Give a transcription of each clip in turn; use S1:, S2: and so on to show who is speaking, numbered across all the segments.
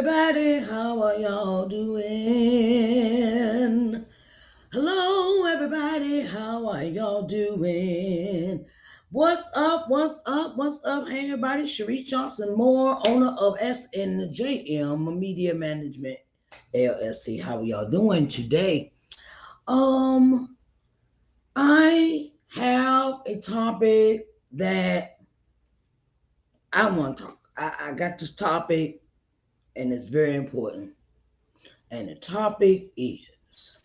S1: Everybody. How are y'all doing? Hello, everybody. How are y'all doing? What's up? What's up? What's up? Hey, everybody. Sharise Johnson Moore, owner of SNJM Media Management LLC. How are y'all doing today? Um, I have a topic that I want to talk. I, I got this topic, and it's very important. And the topic is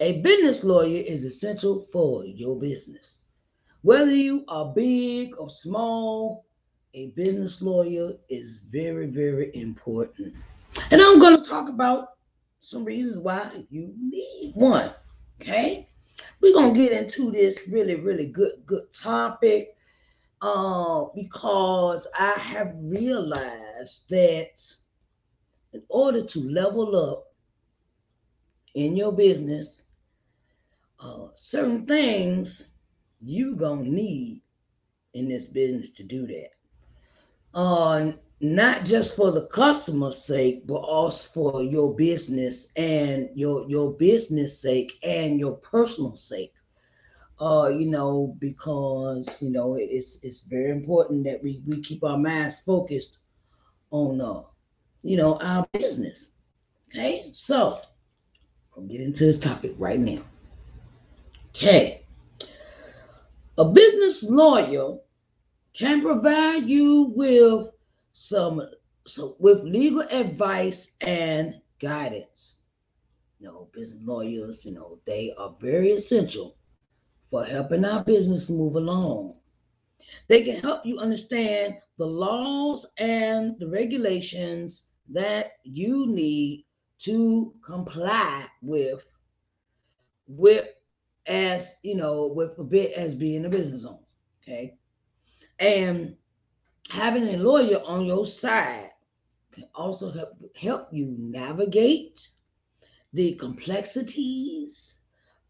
S1: a business lawyer is essential for your business. Whether you are big or small, a business lawyer is very, very important. And I'm going to talk about some reasons why you need one. Okay. We're going to get into this really, really good, good topic uh, because I have realized that in order to level up in your business, uh, certain things you gonna need in this business to do that. Uh, not just for the customer's sake, but also for your business and your your business sake and your personal sake. Uh, you know, because you know it's it's very important that we we keep our minds focused on uh, you know, our business. Okay, so I'll get into this topic right now. Okay. A business lawyer can provide you with some so with legal advice and guidance. You know, business lawyers, you know, they are very essential for helping our business move along. They can help you understand the laws and the regulations that you need to comply with with as you know with a bit as being a business owner okay and having a lawyer on your side can also help help you navigate the complexities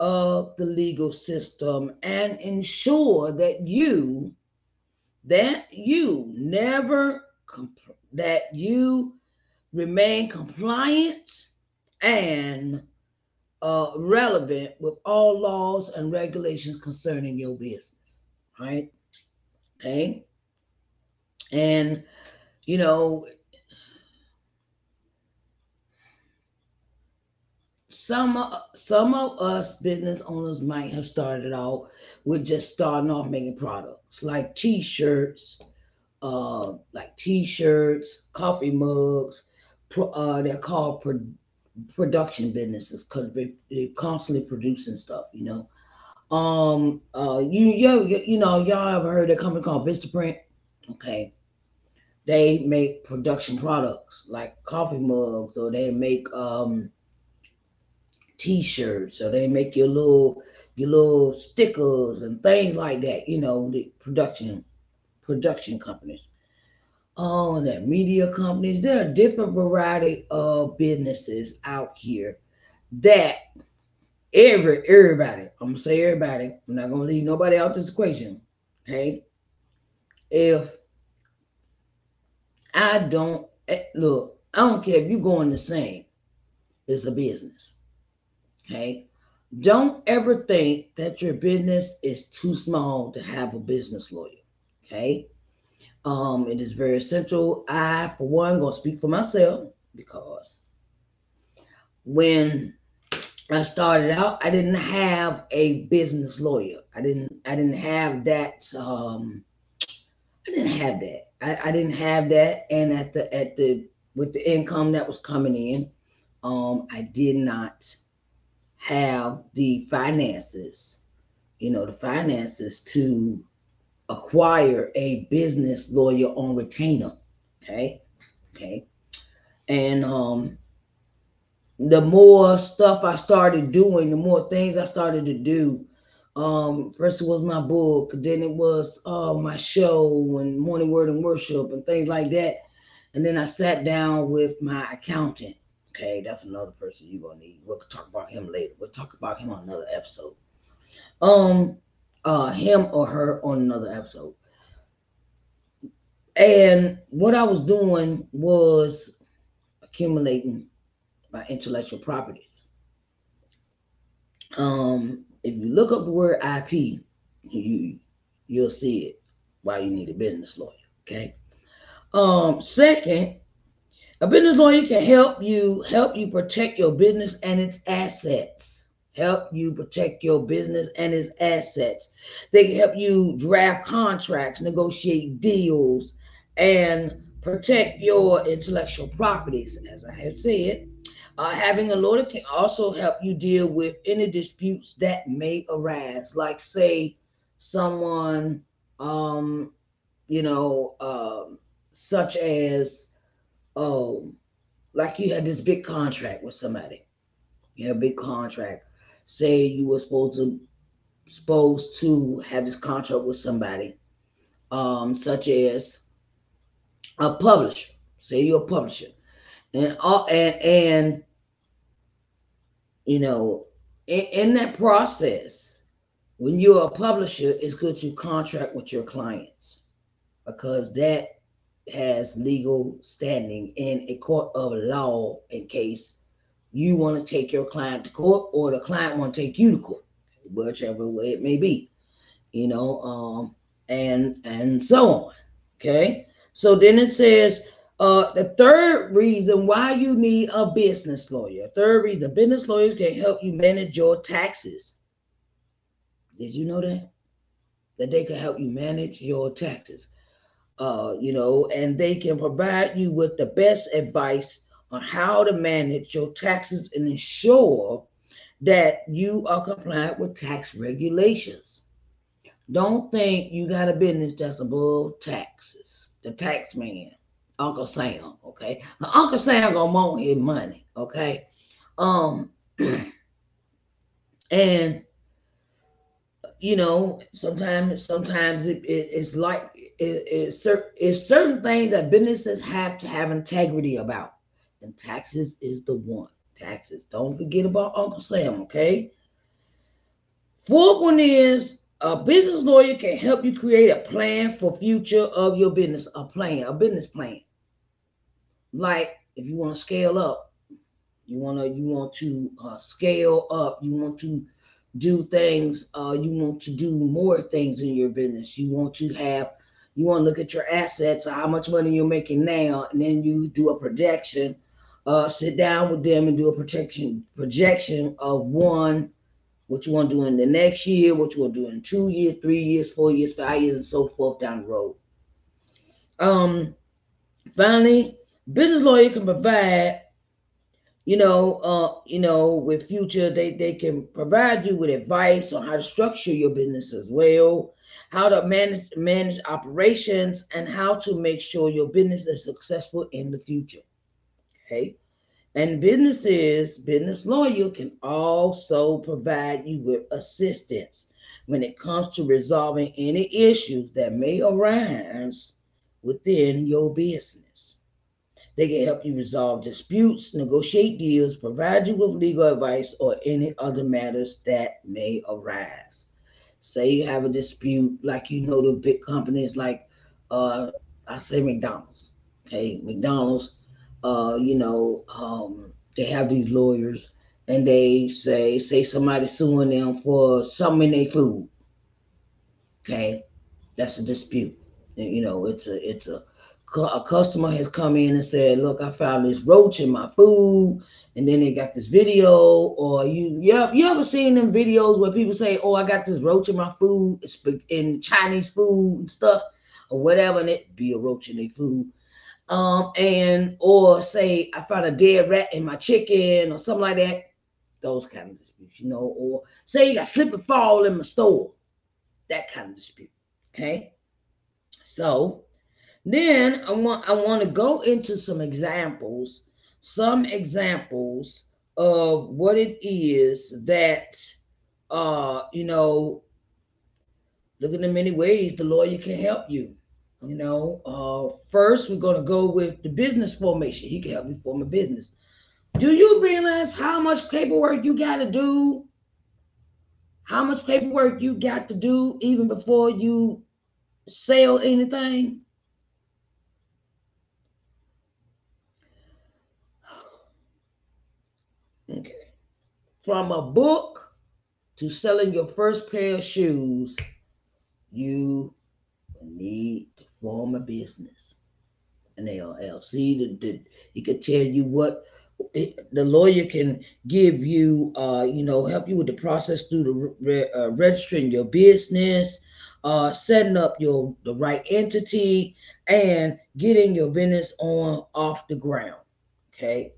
S1: of the legal system and ensure that you that you never comp- that you remain compliant and uh, relevant with all laws and regulations concerning your business, right? Okay. And, you know, some some of us business owners might have started out with just starting off making products like t-shirts, uh, like t-shirts, coffee mugs. Pro, uh, they're called pro, production businesses because they, they're constantly producing stuff. You know, um, uh, you you you know y'all ever heard of a company called Vistaprint? Okay, they make production products like coffee mugs, or they make um t-shirts, or they make your little your little stickers and things like that. You know, the production production companies. Oh, that media companies. There are different variety of businesses out here that every everybody, I'm gonna say everybody, I'm not gonna leave nobody out this equation. Okay. If I don't eh, look, I don't care if you're going the same, it's a business. Okay. Don't ever think that your business is too small to have a business lawyer. Okay. Um, it is very essential. I, for one, gonna speak for myself because when I started out, I didn't have a business lawyer. I didn't. I didn't have that. Um, I didn't have that. I, I didn't have that. And at the at the with the income that was coming in, um, I did not have the finances. You know, the finances to acquire a business lawyer on retainer. Okay. Okay. And um the more stuff I started doing, the more things I started to do. Um, first it was my book, then it was uh my show and morning word and worship and things like that. And then I sat down with my accountant. Okay, that's another person you're gonna need. We'll talk about him later. We'll talk about him on another episode. Um, uh him or her on another episode. And what I was doing was accumulating my intellectual properties. Um, if you look up the word IP, you you'll see it why you need a business lawyer. Okay. Um, second, a business lawyer can help you help you protect your business and its assets. Help you protect your business and its assets. They can help you draft contracts, negotiate deals, and protect your intellectual properties. As I have said, uh, having a lawyer can also help you deal with any disputes that may arise, like say someone, um, you know, um, such as, oh, like you had this big contract with somebody, you had a big contract. Say you were supposed to supposed to have this contract with somebody, um, such as a publisher. Say you're a publisher, and uh, and and you know, in, in that process, when you're a publisher, it's good to contract with your clients because that has legal standing in a court of law in case you want to take your client to court or the client want to take you to court, whichever way it may be, you know, um, and and so on. Okay. So then it says uh, the third reason why you need a business lawyer. Third reason, business lawyers can help you manage your taxes. Did you know that? That they can help you manage your taxes. Uh, you know, and they can provide you with the best advice on how to manage your taxes and ensure that you are compliant with tax regulations. Don't think you got a business that's above taxes. The tax man, Uncle Sam, okay? Now, Uncle Sam gonna want his money, okay? Um, and you know, sometimes sometimes it, it, it's like it, it's, it's certain things that businesses have to have integrity about and taxes is the one. Taxes. Don't forget about Uncle Sam, okay? Fourth one is a business lawyer can help you create a plan for future of your business, a plan, a business plan. Like if you want to scale up, you want to you want to uh, scale up, you want to do things, uh, you want to do more things in your business. You want to have you want to look at your assets, how much money you're making now, and then you do a projection uh, sit down with them and do a projection projection of one, what you want to do in the next year, what you want to do in two years, three years, four years, five years, and so forth down the road. Um, finally, business lawyer can provide, you know, uh, you know, with future, they they can provide you with advice on how to structure your business as well, how to manage manage operations, and how to make sure your business is successful in the future. Okay. And businesses, business lawyer can also provide you with assistance when it comes to resolving any issues that may arise within your business. They can help you resolve disputes, negotiate deals, provide you with legal advice, or any other matters that may arise. Say you have a dispute, like you know the big companies like uh I say McDonald's. Okay, McDonald's uh, you know, um, they have these lawyers and they say, say somebody suing them for something in their food. Okay, that's a dispute. You know, it's a it's a a customer has come in and said, "Look, I found this roach in my food," and then they got this video. Or you, you, you ever seen them videos where people say, "Oh, I got this roach in my food," it's in Chinese food and stuff, or whatever, and it be a roach in their food um, and or say I found a dead rat in my chicken or something like that. Those kind of disputes, you know, or say you got slip and fall in my store, that kind of dispute. Okay. So then I want I want to go into some examples, some examples of what it is that uh you know look at the many ways the lawyer can help you you know, uh, first we're going to go with the business formation. He can help you form a business. Do you realize how much paperwork you got to do? How much paperwork you got to do even before you sell anything? From a book to selling your first pair of shoes, you need to form a business, an LLC. The, the, he could tell you what the lawyer can give you, uh, you know, help you with the process through the re, uh, registering your business, uh, setting up your the right entity, and getting your business on off the ground. Okay.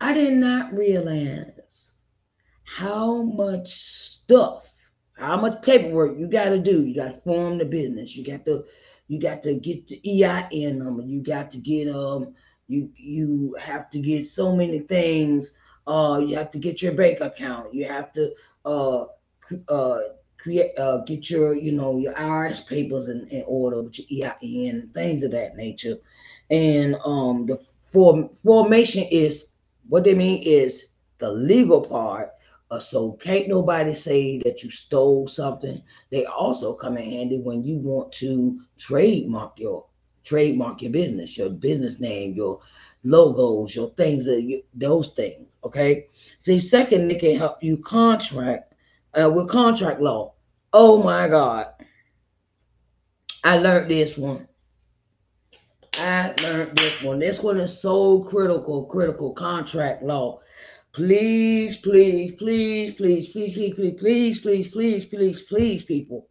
S1: I did not realize how much stuff, how much paperwork you got to do. You got to form the business. You got to you got to get the EIN number. You got to get um you you have to get so many things. Uh, you have to get your bank account. You have to uh uh create uh get your you know your IRS papers in, in order with your EIN things of that nature. And um the form formation is what they mean is the legal part uh, so can't nobody say that you stole something. They also come in handy when you want to trademark your trademark your business, your business name, your logos, your things, you, those things. Okay. See, second, they can help you contract uh, with contract law. Oh my God. I learned this one. I learned this one. This one is so critical, critical contract law. Please, please, please, please, please, please, please, please, please, please, please, please, people.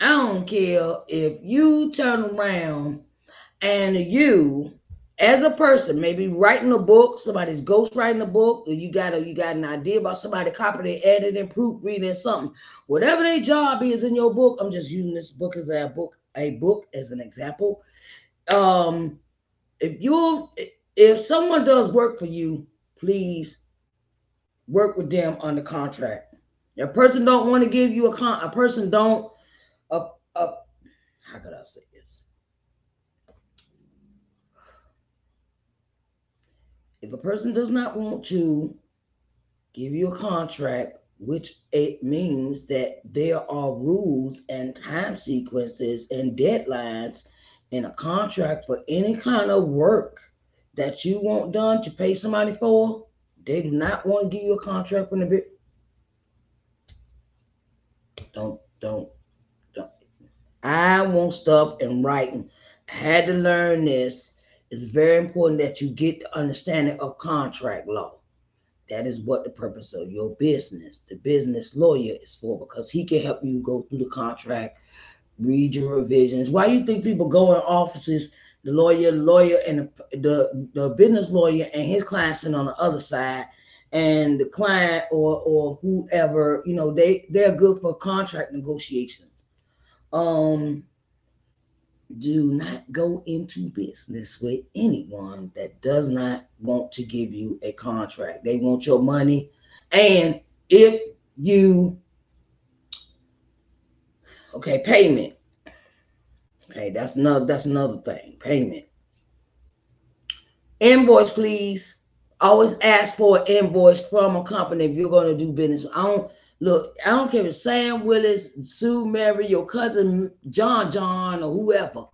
S1: I don't care if you turn around and you, as a person, maybe writing a book, somebody's ghostwriting a book, or you got a you got an idea about somebody copying, editing, proofreading something. Whatever their job is in your book, I'm just using this book as a book, a book as an example. Um, if you if someone does work for you, please work with them on the contract. A person don't want to give you a con. A person don't. A, a, how could I say this? If a person does not want to give you a contract, which it means that there are rules and time sequences and deadlines in a contract for any kind of work that you want done to pay somebody for, they do not want to give you a contract from the bit. Don't, don't, don't. I want stuff in writing. I had to learn this. It's very important that you get the understanding of contract law. That is what the purpose of your business, the business lawyer, is for because he can help you go through the contract read your revisions. Why do you think people go in offices, the lawyer, lawyer, and the, the, the business lawyer and his client sitting on the other side, and the client or or whoever, you know, they they're good for contract negotiations. Um, do not go into business with anyone that does not want to give you a contract. They want your money, and if you Okay, payment. Okay, that's another that's another thing. Payment. Invoice, please. Always ask for an invoice from a company if you're going to do business. I don't look, I don't care if Sam Willis, Sue Mary, your cousin John John, or whoever.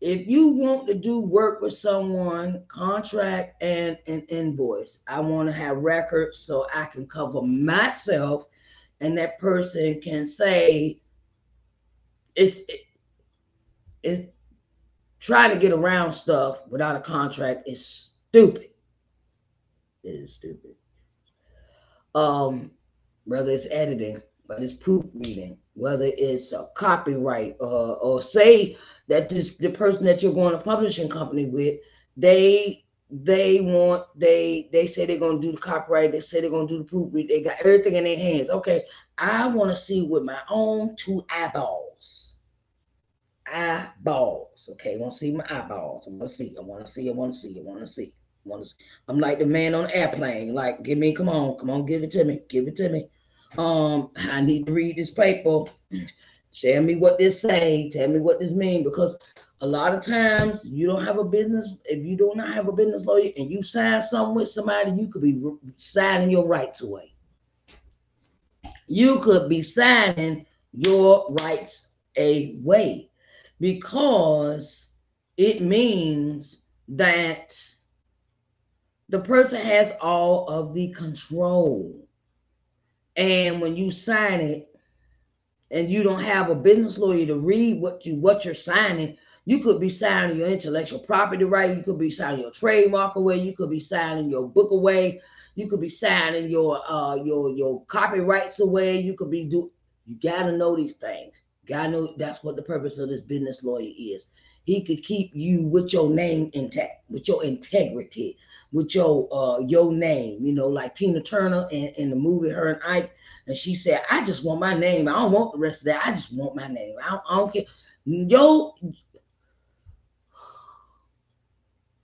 S1: If you want to do work with someone, contract and an invoice. I want to have records so I can cover myself and that person can say it's it, it trying to get around stuff without a contract is stupid. It is stupid. Um, whether it's editing, whether it's proofreading, whether it's a copyright, uh, or say that this the person that you're going to publishing company with, they they want they they say they're gonna do the copyright, they say they're gonna do the proofread, they got everything in their hands. Okay, I want to see with my own two eyeballs eyeballs. Okay, I want to see my eyeballs. I want to see. I want to see. I want to see. I want to see. I want to. I'm like the man on the airplane. Like, give me. Come on. Come on. Give it to me. Give it to me. Um, I need to read this paper. Tell me what this say. Tell me what this mean. Because a lot of times you don't have a business. If you do not have a business lawyer and you sign something with somebody, you could be signing your rights away. You could be signing your rights away because it means that the person has all of the control. And when you sign it and you don't have a business lawyer to read what you what you're signing, you could be signing your intellectual property right, you could be signing your trademark away, you could be signing your book away, you could be signing your uh your your copyrights away, you could be do you gotta know these things. gotta know that's what the purpose of this business lawyer is he could keep you with your name intact, with your integrity, with your uh your name, you know, like Tina Turner in, in the movie Her and Ike. And she said, I just want my name. I don't want the rest of that. I just want my name. I don't, I don't care. Yo,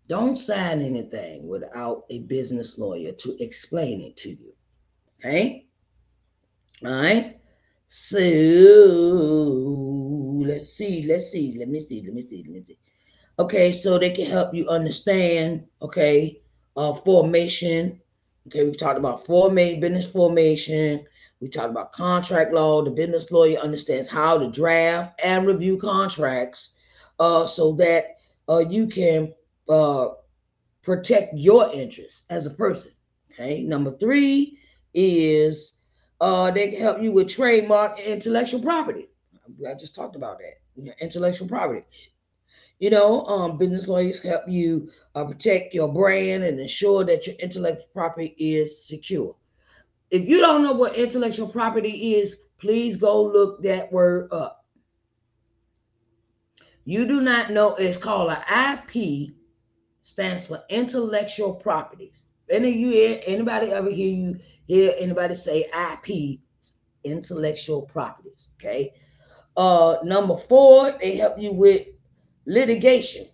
S1: don't sign anything without a business lawyer to explain it to you. Okay? All right. So let's see, let's see, let me see, let me see, let me see. Okay, so they can help you understand, okay, uh, formation. Okay, we talked about formation, business formation. We talked about contract law. The business lawyer understands how to draft and review contracts uh, so that uh, you can uh, protect your interests as a person. Okay, number three is uh, they can help you with trademark intellectual property. I just talked about that. Intellectual property. You know, um, business lawyers help you uh, protect your brand and ensure that your intellectual property is secure. If you don't know what intellectual property is, please go look that word up. You do not know it's called an IP, stands for intellectual properties. Any you anybody ever hear you hear anybody say IP, intellectual properties? Okay. Uh, number four, they help you with litigation.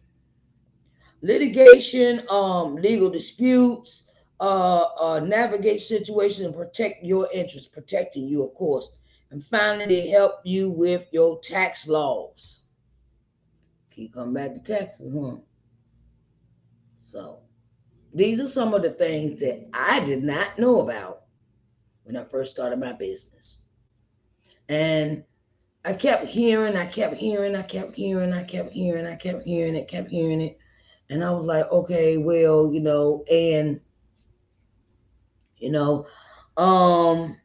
S1: Litigation, um, legal disputes, uh, uh, navigate situations and protect your interests, protecting you, of course. And finally, they help you with your tax laws. Keep coming back to taxes, huh? So these are some of the things that I did not know about when I first started my business. And I kept hearing, I kept hearing, I kept hearing, I kept hearing, I kept hearing it, kept hearing it. And I was like, okay, well, you know, and you know, um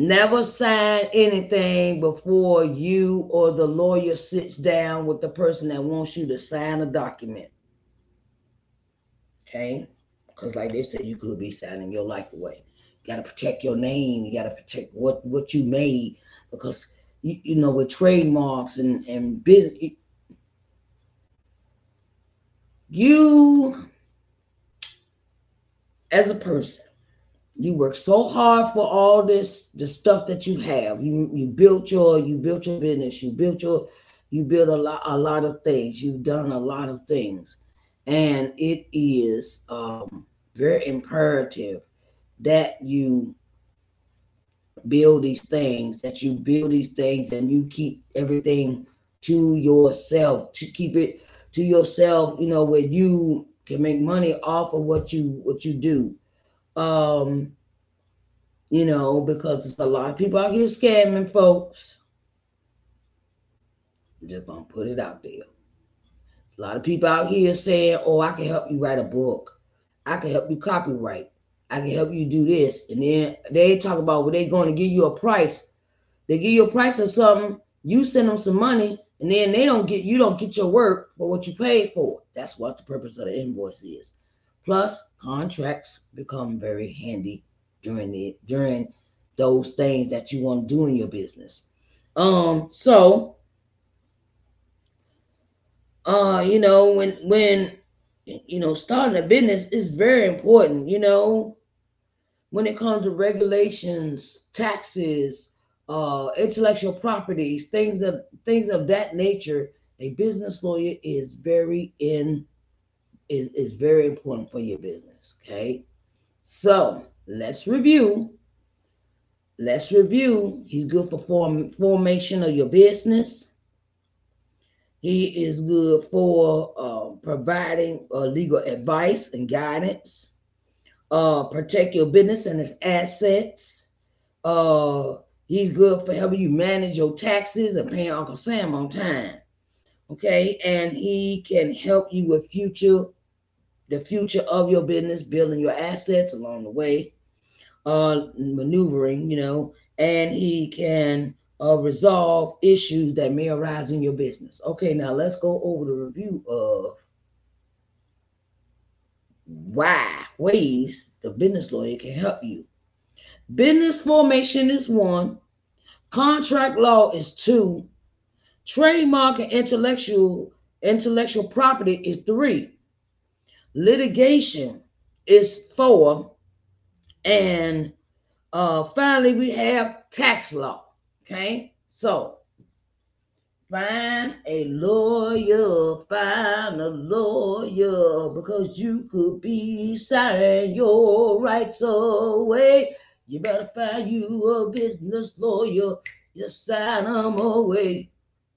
S1: Never sign anything before you or the lawyer sits down with the person that wants you to sign a document. Okay? Because, like they said, you could be signing your life away. Got to protect your name. You got to protect what, what you made. Because, you, you know, with trademarks and, and business, you, as a person, you work so hard for all this the stuff that you have you you built your you built your business you built your you built a lot a lot of things you've done a lot of things and it is um, very imperative that you build these things that you build these things and you keep everything to yourself to keep it to yourself you know where you can make money off of what you what you do um, you know, because there's a lot of people out here scamming folks. Just gonna put it out there. A lot of people out here saying, "Oh, I can help you write a book. I can help you copyright. I can help you do this." And then they talk about what they're going to give you a price. They give you a price of something. You send them some money, and then they don't get you don't get your work for what you paid for. That's what the purpose of the invoice is. Plus, contracts become very handy during the during those things that you want to do in your business. Um, so uh, you know, when when you know starting a business is very important, you know, when it comes to regulations, taxes, uh, intellectual properties, things of things of that nature, a business lawyer is very in is, is very important for your business. Okay. So let's review. Let's review. He's good for form, formation of your business. He is good for uh, providing uh, legal advice and guidance. Uh, protect your business and its assets. Uh, he's good for helping you manage your taxes and paying Uncle Sam on time. Okay, and he can help you with future, the future of your business, building your assets along the way, uh, maneuvering, you know, and he can uh, resolve issues that may arise in your business. Okay, now let's go over the review of why ways the business lawyer can help you. Business formation is one, contract law is two, trademark and intellectual intellectual property is three, litigation is four, and uh, finally we have tax law. Okay, so Find a lawyer, find a lawyer, because you could be signing your rights away. You better find you a business lawyer, just sign them away.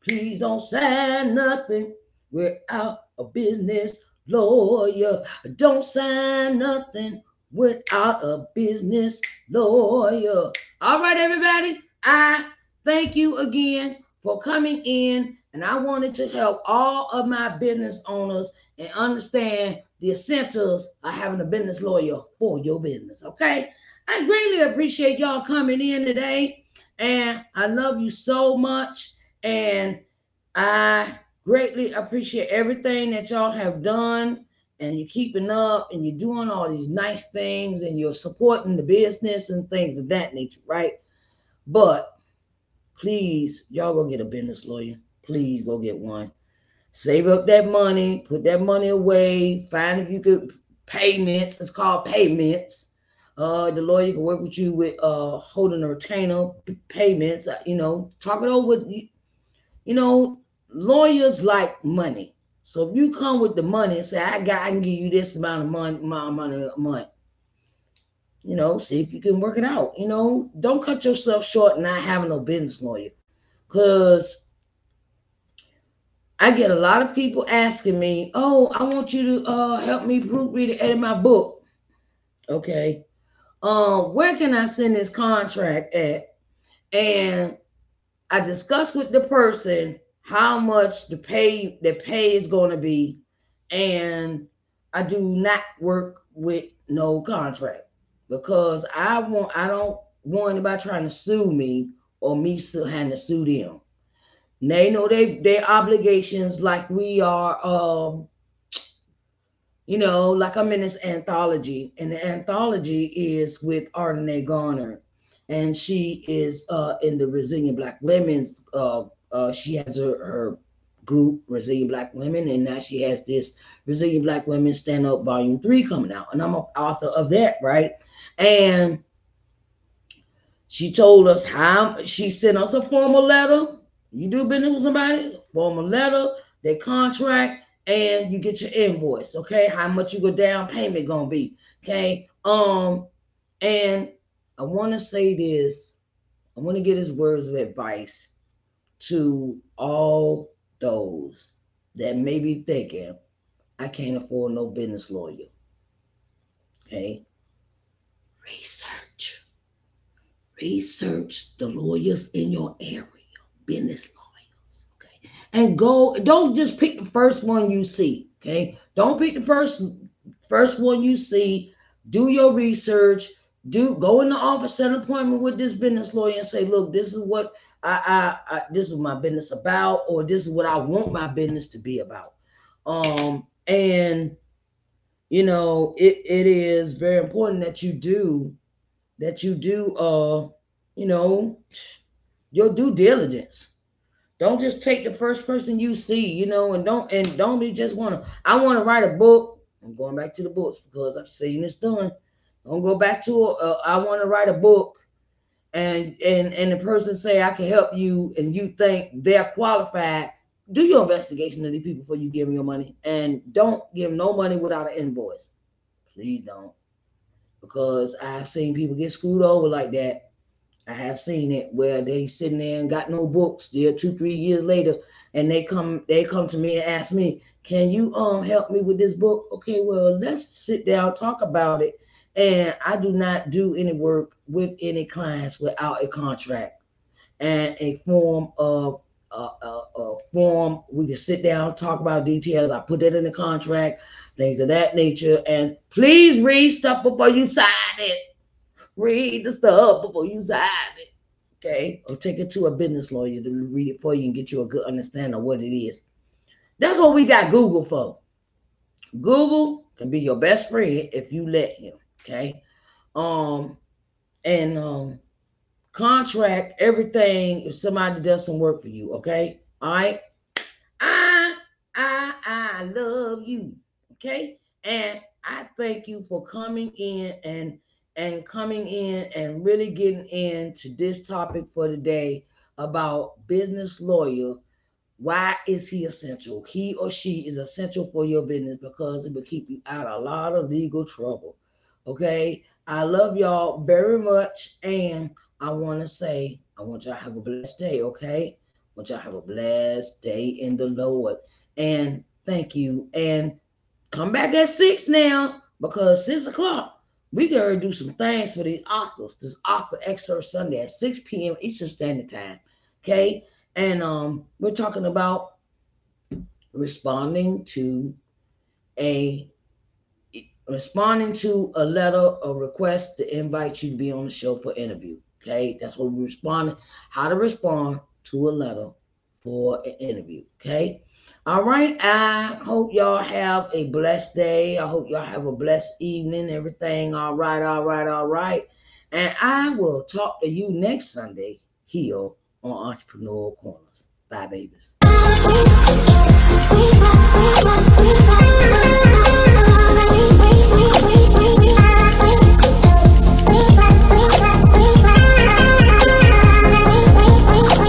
S1: Please don't sign nothing without a business lawyer. Don't sign nothing without a business lawyer. All right, everybody, I thank you again for coming in. And I wanted to help all of my business owners and understand the essentials of having a business lawyer for your business. Okay. I greatly appreciate y'all coming in today. And I love you so much. And I greatly appreciate everything that y'all have done. And you're keeping up and you're doing all these nice things and you're supporting the business and things of that nature, right? But Please, y'all go get a business lawyer. Please go get one. Save up that money, put that money away, find if you could payments. It's called payments. Uh, the lawyer can work with you with uh holding a retainer payments. Uh, you know, talk it over with you. You know, lawyers like money. So if you come with the money and say, I got, I can give you this amount of money, of money a month, you know, see if you can work it out. You know, don't cut yourself short not having no business lawyer. Because I get a lot of people asking me, oh, I want you to uh, help me proofread and edit my book. Okay. Um, where can I send this contract at? And I discuss with the person how much the pay the pay is going to be, and I do not work with no contract because I want I don't want anybody trying to sue me or me having to sue them. They know they their obligations like we are um you know, like I'm in this anthology, and the anthology is with Ardenae Garner, and she is uh, in the Resilient Black Women's. Uh, uh, she has her, her group, Resilient Black Women, and now she has this Resilient Black Women Stand Up Volume Three coming out, and I'm an author of that, right? And she told us how she sent us a formal letter. You do business with somebody, formal letter, their contract, and you get your invoice. Okay, how much you go down payment gonna be? Okay, um, and I want to say this. I want to get his words of advice to all those that may be thinking, I can't afford no business lawyer. Okay, Research. Research the lawyers in your area, business lawyers. Okay. And go, don't just pick the first one you see. Okay. Don't pick the first first one you see. Do your research. Do go in the office, set an appointment with this business lawyer and say, look, this is what I, I, I this is my business about, or this is what I want my business to be about. Um, and you know, it, it is very important that you do that you do uh, you know, your due diligence. Don't just take the first person you see, you know, and don't and don't be just wanna. I want to write a book. I'm going back to the books because I've seen this done. Don't go back to. I want to write a book, and and and the person say I can help you, and you think they're qualified do your investigation of these people before you give them your money, and don't give no money without an invoice. Please don't, because I've seen people get screwed over like that. I have seen it where they sitting there and got no books. There, two, three years later, and they come, they come to me and ask me, "Can you um help me with this book?" Okay, well, let's sit down, talk about it. And I do not do any work with any clients without a contract and a form of a, a, form. We can sit down, talk about details. I put that in the contract, things of that nature. And please read stuff before you sign it. Read the stuff before you sign it. Okay. Or take it to a business lawyer to read it for you and get you a good understanding of what it is. That's what we got Google for. Google can be your best friend if you let him. Okay. Um, and um contract everything if somebody does some work for you. Okay. All right. I I I love you. Okay. And I thank you for coming in and and coming in and really getting into this topic for today about business lawyer. Why is he essential? He or she is essential for your business because it will keep you out of a lot of legal trouble. Okay. I love y'all very much. And I want to say, I want y'all to have a blessed day, okay? I want y'all to have a blessed day in the Lord. And thank you. And come back at six now because six o'clock we gotta do some things for these authors. This author excerpt Sunday at 6 p.m. Eastern Standard Time. Okay. And um, we're talking about responding to a responding to a letter or request to invite you to be on the show for interview. Okay, that's what we responding. How to respond to a letter for an interview. Okay. All right. I hope y'all have a blessed day. I hope y'all have a blessed evening. Everything all right, all right, all right. And I will talk to you next Sunday here on Entrepreneur Corners. Bye, babies.